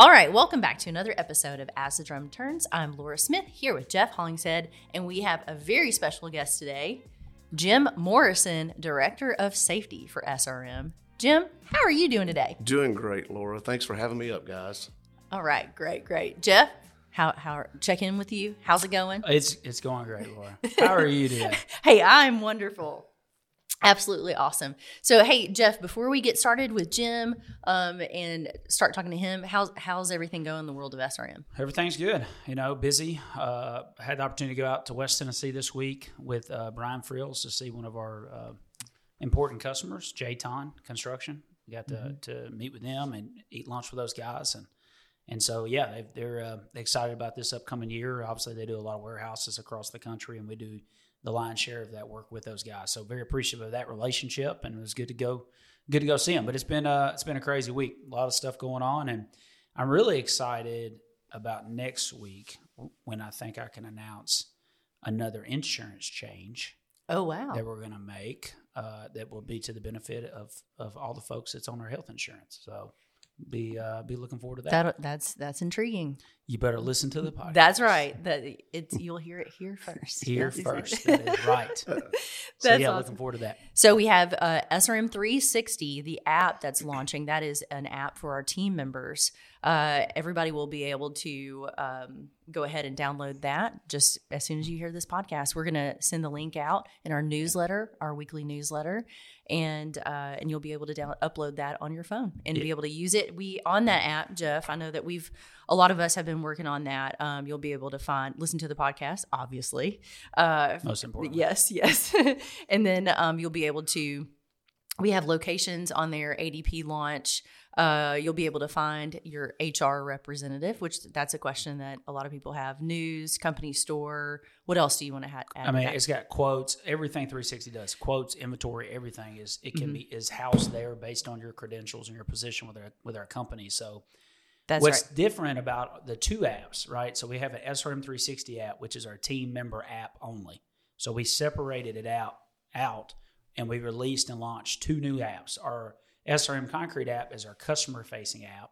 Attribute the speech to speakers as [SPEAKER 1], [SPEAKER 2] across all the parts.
[SPEAKER 1] All right, welcome back to another episode of As the Drum Turns. I'm Lora Smith here with Jeff Hollingshead, and we have a very special guest today, Jim Morrison, Director of Safety for SRM. Jim, how are you doing today?
[SPEAKER 2] Doing great, Lora. Thanks for having me up, guys.
[SPEAKER 1] All right, great, great. Jeff, how how check in with you? How's it going?
[SPEAKER 3] It's it's going great, Lora. How are you doing?
[SPEAKER 1] hey, I'm wonderful. Absolutely awesome. So, hey, Jeff, before we get started with Jim um, and start talking to him, how's how's everything going in the world of SRM?
[SPEAKER 3] Everything's good. You know, busy. Uh, had the opportunity to go out to West Tennessee this week with uh, Brian Frills to see one of our uh, important customers, Jayton Construction. We got to, mm-hmm. to meet with them and eat lunch with those guys, and and so yeah, they, are uh, excited about this upcoming year. Obviously, they do a lot of warehouses across the country, and we do the lion's share of that work with those guys. So very appreciative of that relationship, and it was good to go, good to go see them. But it's been a uh, it's been a crazy week, a lot of stuff going on, and I'm really excited about next week when I think I can announce another insurance change.
[SPEAKER 1] Oh wow!
[SPEAKER 3] That we're going to make uh, that will be to the benefit of of all the folks that's on our health insurance. So be uh, be looking forward to that.
[SPEAKER 1] that. That's that's intriguing.
[SPEAKER 3] You better listen to the podcast.
[SPEAKER 1] That's right. That it's you'll hear it here first.
[SPEAKER 3] Here first. that is right. so yeah, awesome. looking forward to that.
[SPEAKER 1] So we have uh, SRM 360, the app that's launching. That is an app for our team members. Uh, everybody will be able to um, go ahead and download that just as soon as you hear this podcast. We're going to send the link out in our newsletter, our weekly newsletter, and uh, and you'll be able to down, upload that on your phone and yeah. be able to use it. We on that app, Jeff. I know that we've a lot of us have been working on that. Um, you'll be able to find listen to the podcast, obviously.
[SPEAKER 3] Uh, Most important.
[SPEAKER 1] Yes, yes, and then um, you'll be able to. We have locations on their ADP launch. Uh, you'll be able to find your HR representative, which that's a question that a lot of people have. News, company store. What else do you want to add?
[SPEAKER 3] I mean, it's got quotes. Everything 360 does quotes, inventory, everything is it can mm-hmm. be is housed there based on your credentials and your position with our with our company. So. That's What's right. different about the two apps, right? So we have an SRM 360 app, which is our team member app only. So we separated it out out and we released and launched two new apps. Our SRM Concrete app is our customer facing app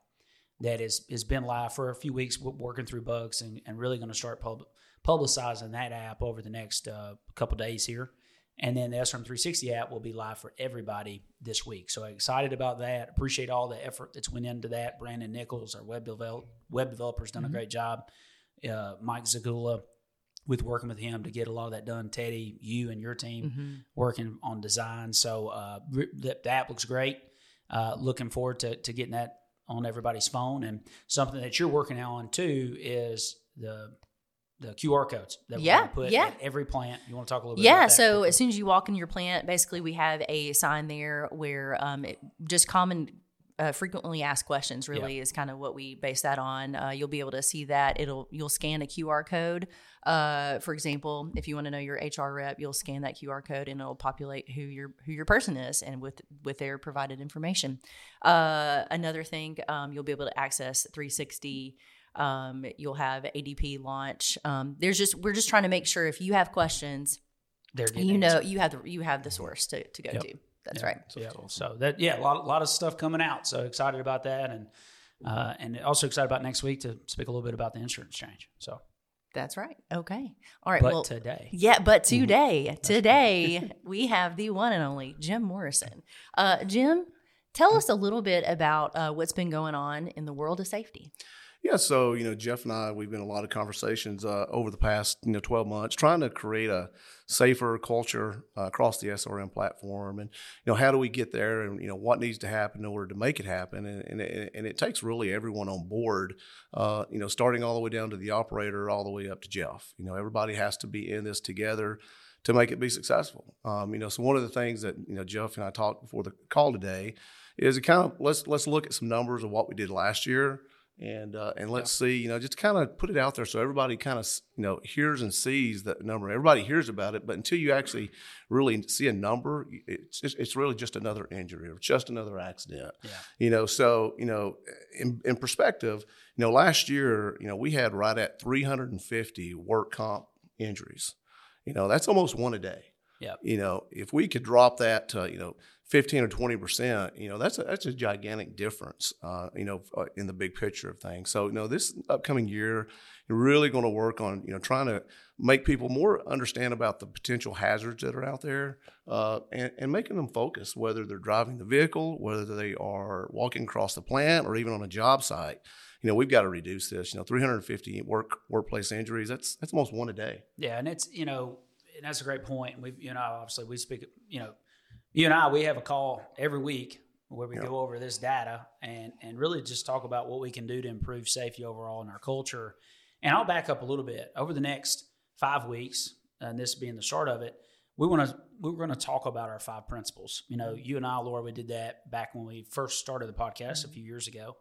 [SPEAKER 3] that is has been live for a few weeks, working through bugs and, and really going to start pub, publicizing that app over the next uh, couple days here. And then the SRM 360 app will be live for everybody this week. So excited about that. Appreciate all the effort that's went into that. Brandon Nichols, our web develop, web developer's done mm-hmm. a great job. Uh, Mike Zagula with working with him to get a lot of that done. Teddy, you and your team mm-hmm. working on design. So uh, the, the app looks great uh, looking forward to, to getting that on everybody's phone. And something that you're working on too is the the QR codes that
[SPEAKER 1] yeah,
[SPEAKER 3] we're put
[SPEAKER 1] yeah.
[SPEAKER 3] at every plant. You want to talk a little bit?
[SPEAKER 1] Yeah. so as soon as you walk in your plant, basically we have a sign there where um, it, just common uh, frequently asked questions really yeah. is kind of what we base that on. Uh, you'll be able to see that it'll you'll scan a QR code. Uh, for example, if you want to know your HR rep, you'll scan that QR code and it'll populate who your who your person is and with with their provided information. Uh, another thing, um, you'll be able to access 360. Um, you'll have ADP launch. Um, there's just we're just trying to make sure if you have questions, you know you have the you have the source to, to go yep. to. That's
[SPEAKER 3] yeah.
[SPEAKER 1] right.
[SPEAKER 3] Yeah. So that yeah, a lot, a lot of stuff coming out. So excited about that, and uh, and also excited about next week to speak a little bit about the insurance change. So
[SPEAKER 1] that's right. Okay. All right.
[SPEAKER 3] But
[SPEAKER 1] well,
[SPEAKER 3] today.
[SPEAKER 1] Yeah, but mm-hmm. today, today we have the one and only Jim Morrison. Uh, Jim, tell us a little bit about uh, what's been going on in the world of safety.
[SPEAKER 2] Yeah, so you know, Jeff and I, we've been a lot of conversations uh, over the past you know twelve months, trying to create a safer culture uh, across the SRM platform, and you know, how do we get there, and you know, what needs to happen in order to make it happen, and and, it, and it takes really everyone on board, uh, you know, starting all the way down to the operator, all the way up to Jeff. You know, everybody has to be in this together to make it be successful. Um, you know, so one of the things that you know Jeff and I talked before the call today is kind of let's let's look at some numbers of what we did last year and uh, and let's yeah. see, you know, just kind of put it out there so everybody kind of you know hears and sees that number. Everybody hears about it, but until you actually really see a number, it's it's really just another injury or just another accident. Yeah. You know, so you know, in, in perspective, you know, last year, you know, we had right at 350 work comp injuries. You know, that's almost one a day.
[SPEAKER 3] Yeah.
[SPEAKER 2] You know, if we could drop that to, you know, 15 or 20 percent, you know, that's a, that's a gigantic difference, uh, you know, uh, in the big picture of things. So, you know, this upcoming year, you're really going to work on, you know, trying to make people more understand about the potential hazards that are out there uh, and, and making them focus, whether they're driving the vehicle, whether they are walking across the plant or even on a job site. You know, we've got to reduce this. You know, 350 work workplace injuries. That's that's almost one a day.
[SPEAKER 3] Yeah, and it's you know, and that's a great point. We, you know, obviously we speak. You know, you and I, we have a call every week where we yeah. go over this data and and really just talk about what we can do to improve safety overall in our culture. And I'll back up a little bit. Over the next five weeks, and this being the start of it, we want to we're going to talk about our five principles. You know, you and I, Lora, we did that back when we first started the podcast a mm-hmm. few years ago.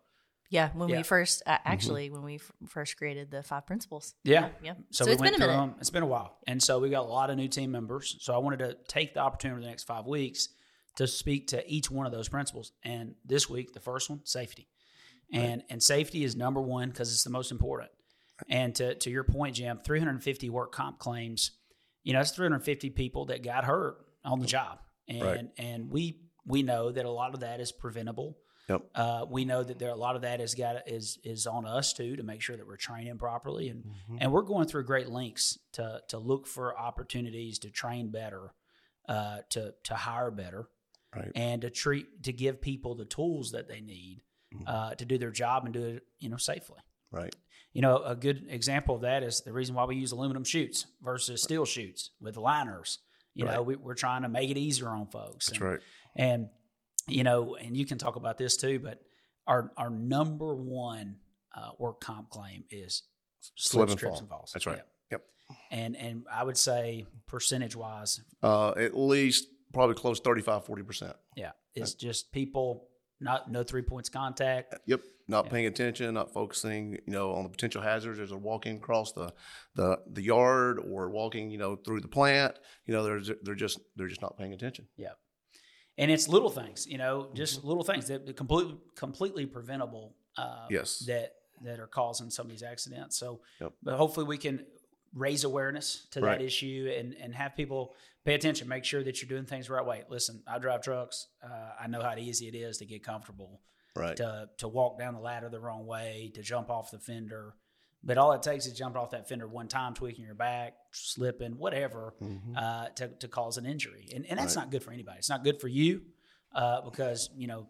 [SPEAKER 1] Yeah, when yeah. we first uh, actually mm-hmm. when we f- first created the five principles.
[SPEAKER 3] Yeah, yeah. So, so it's been a minute. Them. It's been a while, and so we got a lot of new team members. So I wanted to take the opportunity the next five weeks to speak to each one of those principles. And this week, the first one, safety, and right. and safety is number one because it's the most important. And to to your point, Jim, 350 work comp claims. You know, it's 350 people that got hurt on the job, and right. and we we know that a lot of that is preventable
[SPEAKER 2] Yep.
[SPEAKER 3] Uh, we know that there a lot of that is got is is on us too to make sure that we're training properly, and mm-hmm. and we're going through great links to to look for opportunities to train better, uh, to to hire better, right. and to treat to give people the tools that they need mm-hmm. uh, to do their job and do it you know safely.
[SPEAKER 2] Right.
[SPEAKER 3] You know, a good example of that is the reason why we use aluminum chutes versus steel chutes with liners. You right. know, we, are trying to make it easier on folks.
[SPEAKER 2] That's
[SPEAKER 3] and,
[SPEAKER 2] right.
[SPEAKER 3] And you know, and you can talk about this too, but our our number one uh, work comp claim is
[SPEAKER 2] slip, and, fall. and falls. That's right. Yep.
[SPEAKER 3] yep. And and I would say percentage wise,
[SPEAKER 2] uh, at least probably close 35, 40 percent.
[SPEAKER 3] Yeah, it's just people not no three points contact.
[SPEAKER 2] Uh, yep, not yeah. paying attention, not focusing, you know, on the potential hazards as they're walking across the, the the yard or walking, you know, through the plant. You know, they're they're just they're just not paying attention.
[SPEAKER 3] Yeah, and it's little things, you know, just mm-hmm. little things that completely completely preventable. Uh,
[SPEAKER 2] yes.
[SPEAKER 3] That that are causing some of these accidents. So, yep. but hopefully we can raise awareness to right. that issue and and have people pay attention. Make sure that you're doing things the right way. Listen, I drive trucks. Uh, I know how easy it is to get comfortable.
[SPEAKER 2] Right.
[SPEAKER 3] To to walk down the ladder the wrong way, to jump off the fender. But all it takes is jumping off that fender one time, tweaking your back, slipping, whatever, mm-hmm. uh, to, to cause an injury. And, and that's right. not good for anybody. It's not good for you uh, because, you know,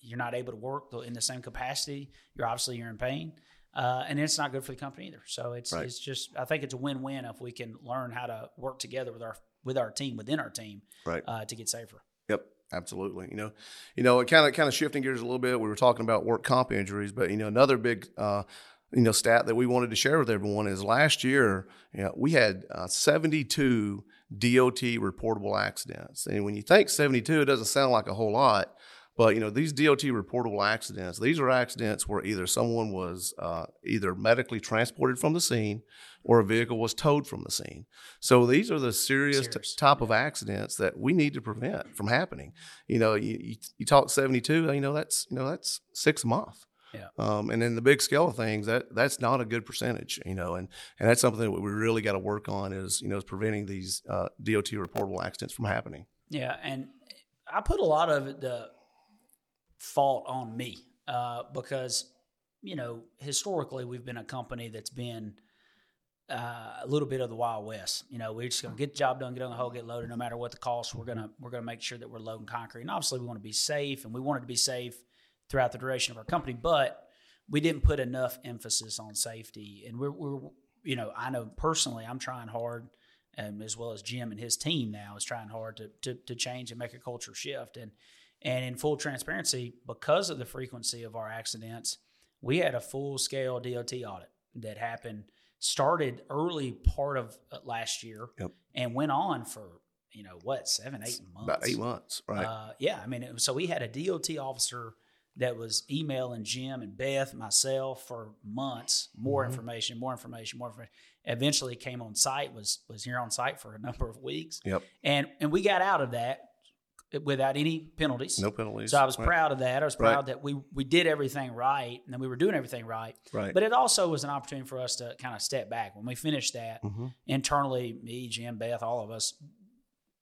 [SPEAKER 3] you're not able to work in the same capacity. You're obviously you're in pain. Uh, and it's not good for the company either. So it's right. it's just I think it's a win win if we can learn how to work together with our with our team within our team
[SPEAKER 2] right.
[SPEAKER 3] Uh, to get safer.
[SPEAKER 2] Yep, absolutely. You know, you know, it kind of kind of shifting gears a little bit. We were talking about work comp injuries, but you know, another big uh, you know stat that we wanted to share with everyone is last year you know, we had uh, 72 DOT reportable accidents. And when you think 72, it doesn't sound like a whole lot, but you know these DOT reportable accidents. These are accidents where either someone was uh, either medically transported from the scene or a vehicle was towed from the scene. So these are the serious, serious. T- type of accidents that we need to prevent from happening. You know, you, you, you talk 72. You know that's you know that's six a month.
[SPEAKER 3] Yeah.
[SPEAKER 2] Um, and in the big scale of things, that that's not a good percentage, you know, and, and that's something that we really got to work on is, you know, is preventing these uh, DOT reportable accidents from happening.
[SPEAKER 3] Yeah. And I put a lot of the fault on me uh, because, you know, historically we've been a company that's been uh, a little bit of the Wild West. You know, we're just going to get the job done, get on the hole, get loaded, no matter what the cost. We're gonna we're gonna make sure that we're loading concrete. And obviously, we want to be safe, and we wanted to be safe throughout the duration of our company, but we didn't put enough emphasis on safety. And we're, we're you know, I know personally, I'm trying hard, um, as well as Jim and his team now is trying hard to, to, to change and make a culture shift. And and in full transparency, because of the frequency of our accidents, we had a full scale DOT audit that happened started early part of uh, last year
[SPEAKER 2] yep.
[SPEAKER 3] and went on for you know what seven eight months
[SPEAKER 2] about eight months right uh,
[SPEAKER 3] yeah i mean it, so we had a dot officer that was emailing Jim and Beth, myself for months, more mm-hmm. information, more information, more information. Eventually came on site, was was here on site for a number of weeks.
[SPEAKER 2] Yep.
[SPEAKER 3] And and we got out of that without any penalties.
[SPEAKER 2] No penalties.
[SPEAKER 3] So I was right. proud of that. I was proud right. that we we did everything right and that we were doing everything right.
[SPEAKER 2] Right.
[SPEAKER 3] But it also was an opportunity for us to kind of step back when we finished that mm-hmm. internally, me, Jim, Beth, all of us,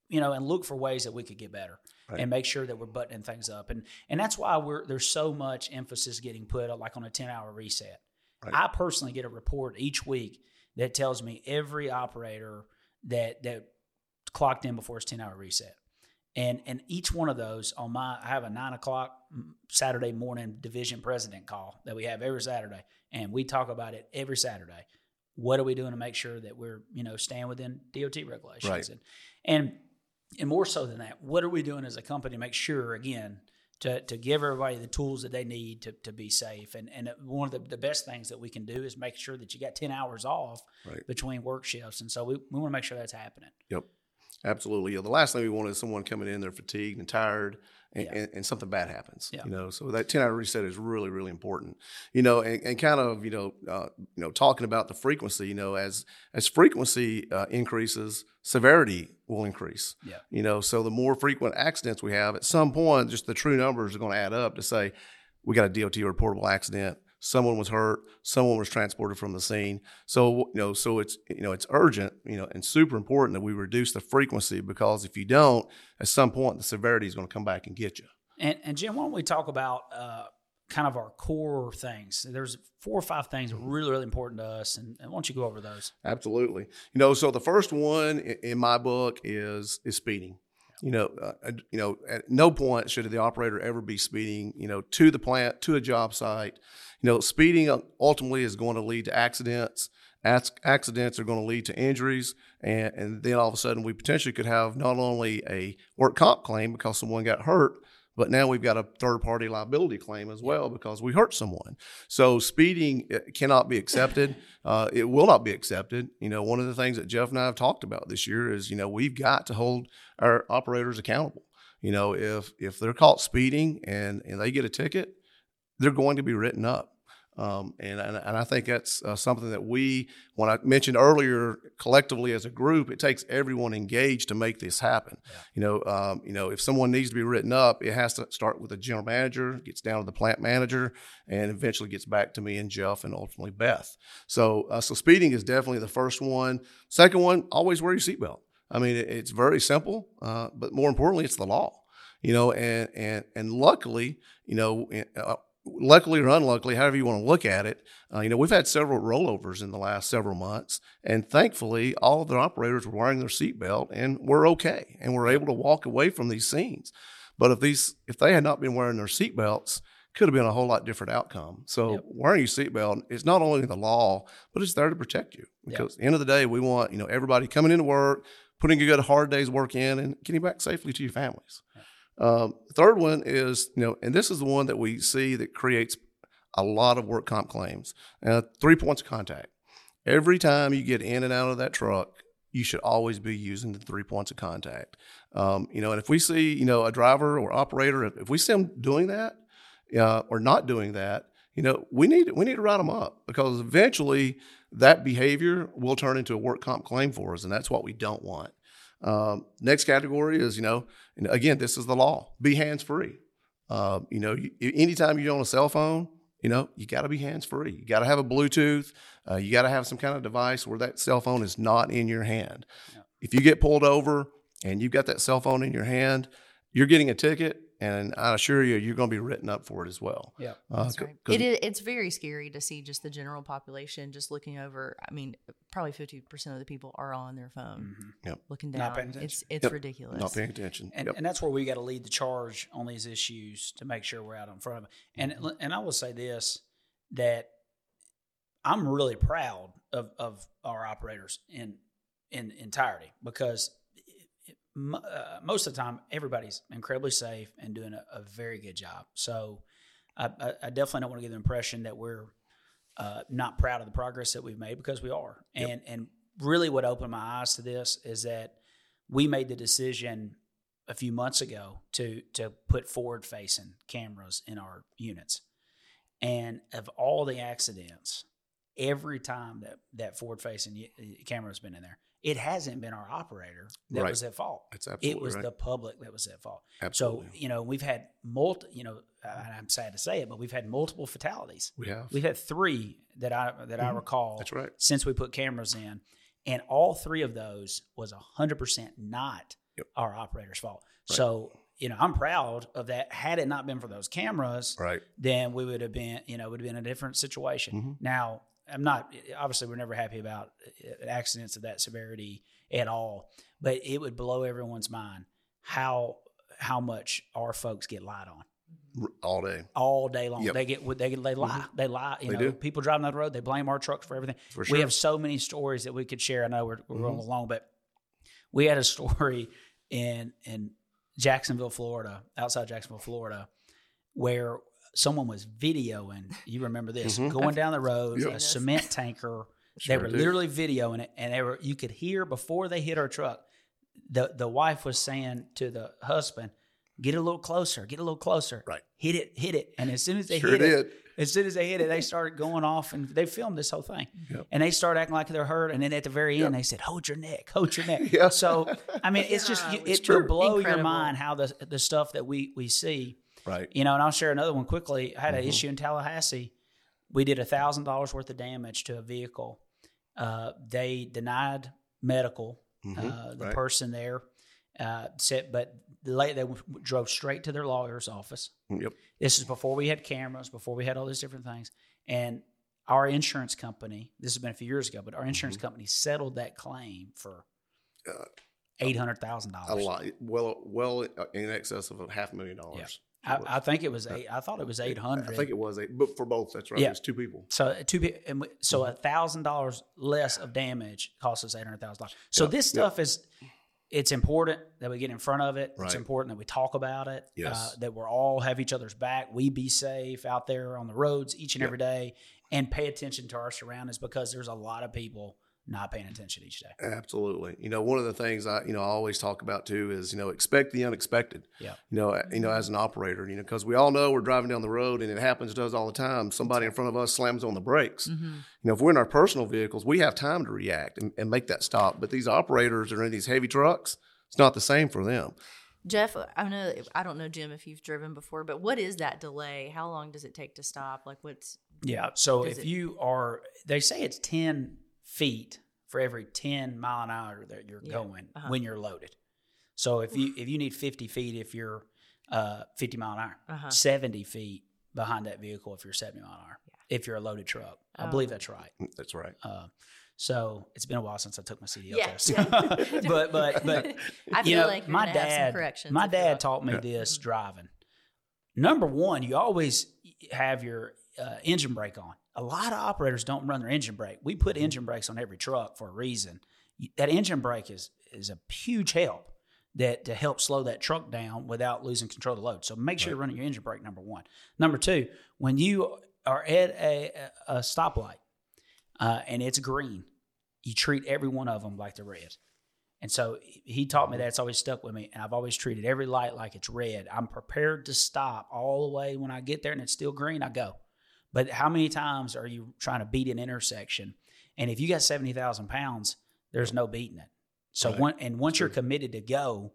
[SPEAKER 3] you know, and look for ways that we could get better. Right. and make sure that we're buttoning things up. And and that's why we're there's so much emphasis getting put like on a 10 hour reset. Right. I personally get a report each week that tells me every operator that that clocked in before his 10 hour reset. And and each one of those on my I have a nine o'clock mm, Saturday morning division president call that we have every Saturday. And we talk about it every Saturday. What are we doing to make sure that we're, you know, staying within DOT regulations?
[SPEAKER 2] Right.
[SPEAKER 3] And, and and more so than that, what are we doing as a company to make sure again to, to give everybody the tools that they need to, to be safe. And, and one of the, the best things that we can do is make sure that you got 10 hours off right. between work shifts. And so we, we want to make sure that's happening.
[SPEAKER 2] Yep. Absolutely. The last thing we want is someone coming in, they're fatigued and tired, and, yeah. and, and, something bad happens. Yeah. You know, so that ten hour reset is really, really important. You know, and, and kind of you know, uh, you know, talking about the frequency. You know, as as frequency uh, increases, severity will increase.
[SPEAKER 3] Yeah.
[SPEAKER 2] You know, so the more frequent accidents we have, at some point, just the true numbers are going to add up to say we got a DOT reportable accident someone was hurt, someone was transported from the scene. So you know, so it's you know it's urgent, you know, and super important that we reduce the frequency because if you don't, at some point the severity is going to come back and get you.
[SPEAKER 3] And, and Jim, why don't we talk about uh, kind of our core things? There's four or five things really really important to us, and, and why don't you go over those?
[SPEAKER 2] Absolutely. You know, so the first one in my book is is speeding. You know, uh, you know, at no point should the operator ever be speeding. You know, to the plant, to a job site. You know, speeding ultimately is going to lead to accidents. Accidents are going to lead to injuries, and, and then all of a sudden we potentially could have not only a work comp claim because someone got hurt, but now we've got a third party liability claim as well because we hurt someone. So speeding uh, cannot be accepted. Uh, it will not be accepted. You know, one of the things that Jeff and I have talked about this year is, you know, we've got to hold our operators accountable. You know, if if they're caught speeding and, and they get a ticket, they're going to be written up. Um, and, and, and I think that's uh, something that we, when I mentioned earlier, collectively as a group, it takes everyone engaged to make this happen. Yeah. You know, um, you know, if someone needs to be written up, it has to start with the general manager, gets down to the plant manager, and eventually gets back to me and Jeff, and ultimately Beth. So, uh, so speeding is definitely the first one. Second one, always wear your seatbelt. I mean, it, it's very simple, uh, but more importantly, it's the law you know, and and and luckily, you know, uh, luckily or unluckily, however you want to look at it, uh, you know, we've had several rollovers in the last several months, and thankfully, all of the operators were wearing their seatbelt, and we're okay, and we're able to walk away from these scenes. But if these, if they had not been wearing their seatbelts, could have been a whole lot different outcome. So yep. wearing your seatbelt is not only the law, but it's there to protect you. Because yep. at the end of the day, we want you know everybody coming into work, putting a good hard day's work in, and getting back safely to your families. Um, third one is, you know, and this is the one that we see that creates a lot of work comp claims. Uh, three points of contact. Every time you get in and out of that truck, you should always be using the three points of contact. Um, you know, and if we see, you know, a driver or operator, if we see them doing that uh, or not doing that, you know, we need we need to write them up because eventually that behavior will turn into a work comp claim for us, and that's what we don't want. Um, next category is, you know, again, this is the law. Be hands free. Uh, you know, you, anytime you're on a cell phone, you know, you got to be hands free. You got to have a Bluetooth. Uh, you got to have some kind of device where that cell phone is not in your hand. Yeah. If you get pulled over and you've got that cell phone in your hand, you're getting a ticket and I assure you, you're going to be written up for it as well.
[SPEAKER 3] Yeah,
[SPEAKER 1] uh, right. It is, it's very scary to see just the general population just looking over. I mean, probably fifty percent of the people are on their phone,
[SPEAKER 2] mm-hmm. yep.
[SPEAKER 1] looking down. It's it's yep. ridiculous.
[SPEAKER 2] Not paying attention,
[SPEAKER 3] and,
[SPEAKER 2] yep.
[SPEAKER 3] and that's where we got to lead the charge on these issues to make sure we're out in front of it. And mm-hmm. and I will say this that I'm really proud of of our operators in in entirety because uh, most of the time, everybody's incredibly safe and doing a, a very good job. So I, I, I, definitely don't want to give the impression that we're uh, not proud of the progress that we've made because we are. And and really, what opened my eyes to this is that we made the decision a few months ago to to put forward facing cameras in our units. And of all the accidents, every time that that forward facing camera has been in there, it hasn't been our operator that
[SPEAKER 2] right.
[SPEAKER 3] was at fault.
[SPEAKER 2] It's absolutely
[SPEAKER 3] it was
[SPEAKER 2] right.
[SPEAKER 3] the public that was at fault.
[SPEAKER 2] Absolutely.
[SPEAKER 3] So you know we've had multi. You know, I'm sad to say it, but we've had multiple fatalities.
[SPEAKER 2] We have.
[SPEAKER 3] We've had three that I that mm-hmm. I recall.
[SPEAKER 2] That's right.
[SPEAKER 3] Since we put cameras in, and all three of those was hundred percent not yep. our operator's fault. Right. So you know, I'm proud of that. Had it not been for those cameras,
[SPEAKER 2] right,
[SPEAKER 3] then we would have been, you know, would have been a different situation. Mm-hmm. Now, I'm not obviously we're never happy about uh, accidents of that severity at all, but it would blow everyone's mind how how much our folks get lied on
[SPEAKER 2] all day,
[SPEAKER 3] all day long. Yep. They get they they lie, mm-hmm. they lie. You they know, do. people driving down the road, they blame our trucks for everything. For sure. We have so many stories that we could share. I know we're, we're mm-hmm. rolling along, but we had a story in in Jacksonville, Florida, outside Jacksonville, Florida, where someone was videoing. You remember this? Mm-hmm. Going down the road, yep. a cement tanker. Sure they were do. literally videoing it, and they were. You could hear before they hit our truck. The the wife was saying to the husband, "Get a little closer. Get a little closer.
[SPEAKER 2] Right.
[SPEAKER 3] Hit it. Hit it." And as soon as they
[SPEAKER 2] sure
[SPEAKER 3] hit
[SPEAKER 2] did.
[SPEAKER 3] it, as soon as they hit it, they started going off, and they filmed this whole thing. Yep. And they started acting like they're hurt, and then at the very end, yep. they said, "Hold your neck. Hold your neck." yeah. So I mean, it's just yeah, it, will blow Incredible. your mind how the the stuff that we we see
[SPEAKER 2] Right.
[SPEAKER 3] You know, and I'll share another one quickly. I had mm-hmm. an issue in Tallahassee. We did a thousand dollars worth of damage to a vehicle. Uh, they denied medical. Mm-hmm. Uh, the right. person there uh, said, but they drove straight to their lawyer's office.
[SPEAKER 2] Yep.
[SPEAKER 3] This is before we had cameras, before we had all these different things, and our insurance company. This has been a few years ago, but our insurance mm-hmm. company settled that claim for uh, eight hundred thousand dollars.
[SPEAKER 2] A lot, well, well in excess of a half a million dollars.
[SPEAKER 3] I, I, think it was eight. I thought it was eight hundred.
[SPEAKER 2] I think it was eight, but for both, that's right. Yeah. It was two people.
[SPEAKER 3] So two people, so a thousand dollars less of damage costs us eight hundred thousand dollars. So yep. this stuff yep. is, it's important that we get in front of it. Right. It's important that we talk about it.
[SPEAKER 2] Yes.
[SPEAKER 3] Uh, that we're all have each other's back. We be safe out there on the roads each and yep. every day, and pay attention to our surroundings because there's a lot of people not paying attention each day.
[SPEAKER 2] Absolutely. You know, one of the things I, you know, I always talk about too is, you know, expect the unexpected.
[SPEAKER 3] Yeah.
[SPEAKER 2] You know, you know, as an operator, you know, because we all know we're driving down the road and it happens to us all the time. Somebody in front of us slams on the brakes. Mm-hmm. You know, if we're in our personal vehicles, we have time to react and, and make that stop. But these operators are in these heavy trucks. It's not the same for them.
[SPEAKER 1] Jeff, I know I don't know Jim if you've driven before, but what is that delay? How long does it take to stop? Like what's
[SPEAKER 3] Yeah, so if it, you are they say it's 10 feet for every 10 mile an hour that you're yeah. going uh-huh. when you're loaded. So if you if you need 50 feet if you're uh, 50 mile an hour, uh-huh. 70 feet behind that vehicle if you're 70 mile an hour. Yeah. If you're a loaded truck, I oh. believe that's right.
[SPEAKER 2] Mm, that's right.
[SPEAKER 3] Uh, so it's been a while since I took my CDL yeah. test. but but but you know, like my dad my dad taught me this driving. Number one, you always have your uh, engine brake on. A lot of operators don't run their engine brake. We put engine brakes on every truck for a reason. That engine brake is is a huge help that to help slow that truck down without losing control of the load. So make sure right. you're running your engine brake. Number one. Number two, when you are at a, a stoplight uh, and it's green, you treat every one of them like they're red. And so he taught me mm-hmm. that. It's always stuck with me. And I've always treated every light like it's red. I'm prepared to stop all the way when I get there and it's still green, I go. But how many times are you trying to beat an intersection? And if you got 70,000 pounds, there's no beating it. So right. one, and once you're committed to go,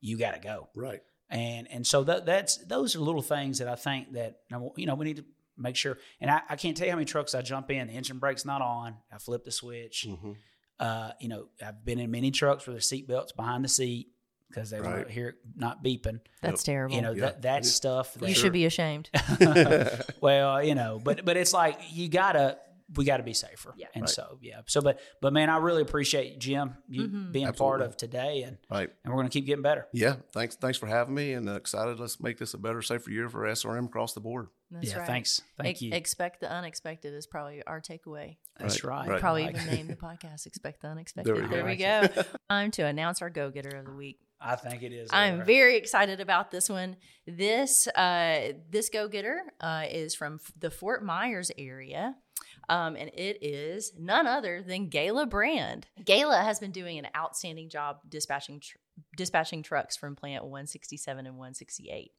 [SPEAKER 3] you got to go.
[SPEAKER 2] Right.
[SPEAKER 3] And and so that, that's those are little things that I think that you know we need to make sure. And I, I can't tell you how many trucks I jump in, the engine brake's not on, I flip the switch. Mm-hmm. Uh, you know, I've been in many trucks where the seat belts behind the seat because they right. want to hear not beeping.
[SPEAKER 1] That's yep. terrible.
[SPEAKER 3] You know that that stuff.
[SPEAKER 1] That, you should be ashamed.
[SPEAKER 3] well, you know, but but it's like you gotta we got to be safer.
[SPEAKER 1] Yeah.
[SPEAKER 3] And right. so, yeah. So, but, but man, I really appreciate Jim you mm-hmm. being Absolutely. part of today, and
[SPEAKER 2] right,
[SPEAKER 3] and we're going to keep getting better.
[SPEAKER 2] Yeah. Thanks. Thanks for having me, and uh, excited. Let's make this a better, safer year for SRM across the board.
[SPEAKER 3] That's yeah. Right. Thanks. Thank e- you.
[SPEAKER 1] Expect the unexpected is probably our takeaway.
[SPEAKER 3] That's right.
[SPEAKER 1] right. Probably even name the podcast "Expect the Unexpected." There we there. We go. Time to announce our Go Getter of the week.
[SPEAKER 3] I think it is.
[SPEAKER 1] I'm very excited about this one. This uh, this go getter uh, is from the Fort Myers area. Um, and it is none other than Gayla Brand. Gayla has been doing an outstanding job dispatching tr- dispatching trucks from plant 167 and 168.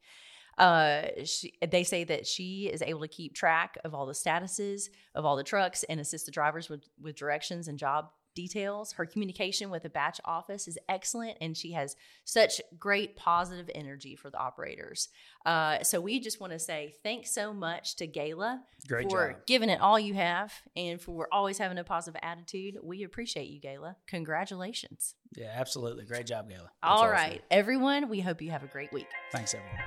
[SPEAKER 1] Uh, she, they say that she is able to keep track of all the statuses of all the trucks and assist the drivers with, with directions and job details. Her communication with the batch office is excellent, and she has such great positive energy for the operators. Uh, so we just want to say thanks so much to Gayla
[SPEAKER 3] great
[SPEAKER 1] for
[SPEAKER 3] job.
[SPEAKER 1] giving it all you have and for always having a positive attitude. We appreciate you, Gayla. Congratulations.
[SPEAKER 3] Yeah, absolutely. Great job, Gayla.
[SPEAKER 1] All right, everyone. We hope you have a great week.
[SPEAKER 3] Thanks, everyone.